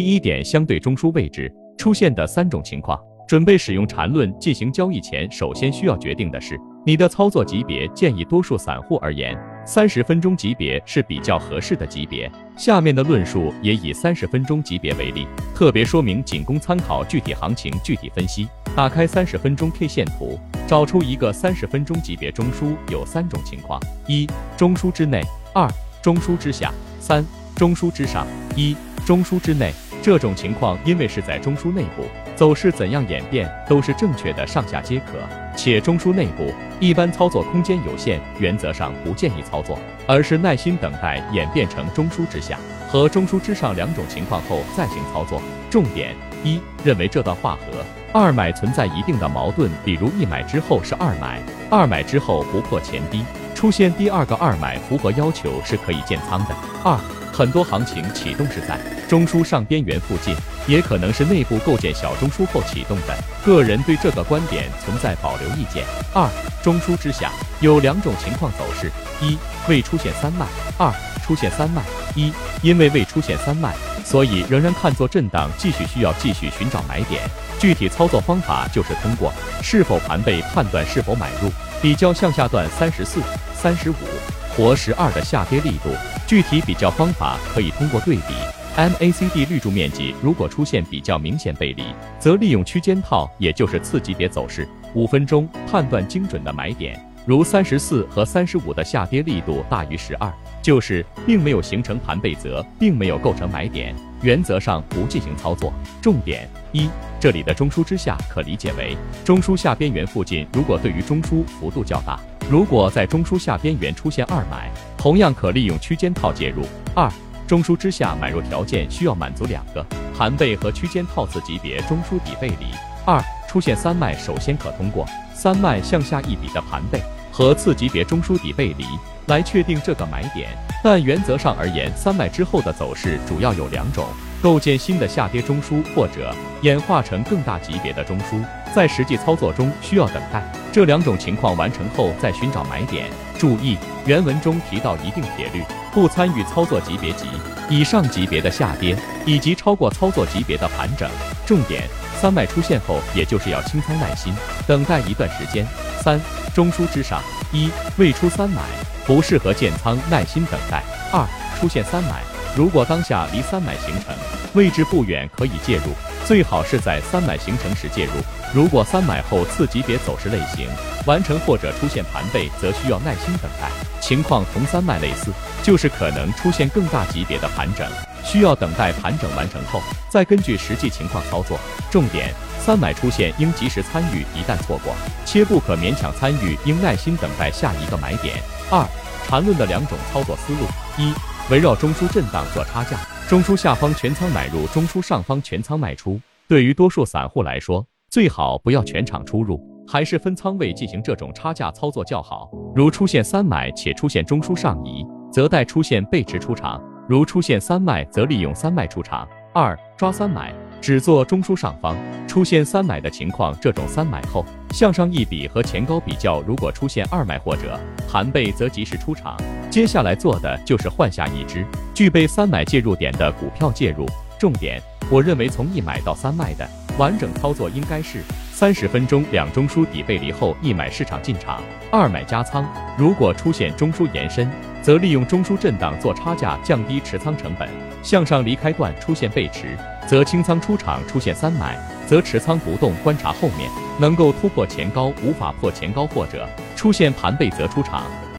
第一点，相对中枢位置出现的三种情况，准备使用缠论进行交易前，首先需要决定的是你的操作级别。建议多数散户而言，三十分钟级别是比较合适的级别。下面的论述也以三十分钟级别为例，特别说明仅供参考，具体行情具体分析。打开三十分钟 K 线图，找出一个三十分钟级别中枢，有三种情况：一、中枢之内；二、中枢之下；三、中枢之上。一、中枢之内。这种情况，因为是在中枢内部，走势怎样演变都是正确的，上下皆可。且中枢内部一般操作空间有限，原则上不建议操作，而是耐心等待演变成中枢之下和中枢之上两种情况后再行操作。重点一，认为这段画和二买存在一定的矛盾，比如一买之后是二买，二买之后不破前低，出现第二个二买符合要求是可以建仓的。二。很多行情启动是在中枢上边缘附近，也可能是内部构建小中枢后启动的。个人对这个观点存在保留意见。二、中枢之下有两种情况走势：一、未出现三脉；二、出现三脉。一、因为未出现三脉，所以仍然看作震荡，继续需要继续寻找买点。具体操作方法就是通过是否盘背判断是否买入，比较向下段三十四、三十五。活十二的下跌力度，具体比较方法可以通过对比 MACD 绿柱面积，如果出现比较明显背离，则利用区间套，也就是次级别走势，五分钟判断精准的买点。如三十四和三十五的下跌力度大于十二，就是并没有形成盘背则，并没有构成买点，原则上不进行操作。重点一，这里的中枢之下可理解为中枢下边缘附近，如果对于中枢幅度较大。如果在中枢下边缘出现二买，同样可利用区间套介入。二、中枢之下买入条件需要满足两个：盘背和区间套次级别中枢底背离。二、出现三卖，首先可通过三卖向下一笔的盘背和次级别中枢底背离来确定这个买点。但原则上而言，三卖之后的走势主要有两种。构建新的下跌中枢，或者演化成更大级别的中枢，在实际操作中需要等待这两种情况完成后再寻找买点。注意，原文中提到一定铁律，不参与操作级别级以上级别的下跌，以及超过操作级别的盘整。重点：三脉出现后，也就是要清仓耐心等待一段时间。三、中枢之上，一未出三买，不适合建仓，耐心等待。二、出现三买。如果当下离三买形成位置不远，可以介入，最好是在三买形成时介入。如果三买后次级别走势类型完成或者出现盘背，则需要耐心等待。情况同三买类似，就是可能出现更大级别的盘整，需要等待盘整完成后，再根据实际情况操作。重点：三买出现应及时参与，一旦错过，切不可勉强参与，应耐心等待下一个买点。二、缠论的两种操作思路：一。围绕中枢震荡做差价，中枢下方全仓买入，中枢上方全仓卖出。对于多数散户来说，最好不要全场出入，还是分仓位进行这种差价操作较好。如出现三买且出现中枢上移，则待出现背驰出场；如出现三卖，则利用三卖出场。二抓三买。只做中枢上方出现三买的情况，这种三买后向上一笔和前高比较，如果出现二买或者盘背，则及时出场。接下来做的就是换下一只具备三买介入点的股票介入。重点，我认为从一买到三卖的完整操作应该是三十分钟两中枢底背离后一买市场进场，二买加仓。如果出现中枢延伸，则利用中枢震荡做差价，降低持仓成本。向上离开段出现背驰。则清仓出场，出现三买，则持仓不动，观察后面能够突破前高，无法破前高或者出现盘背则出场。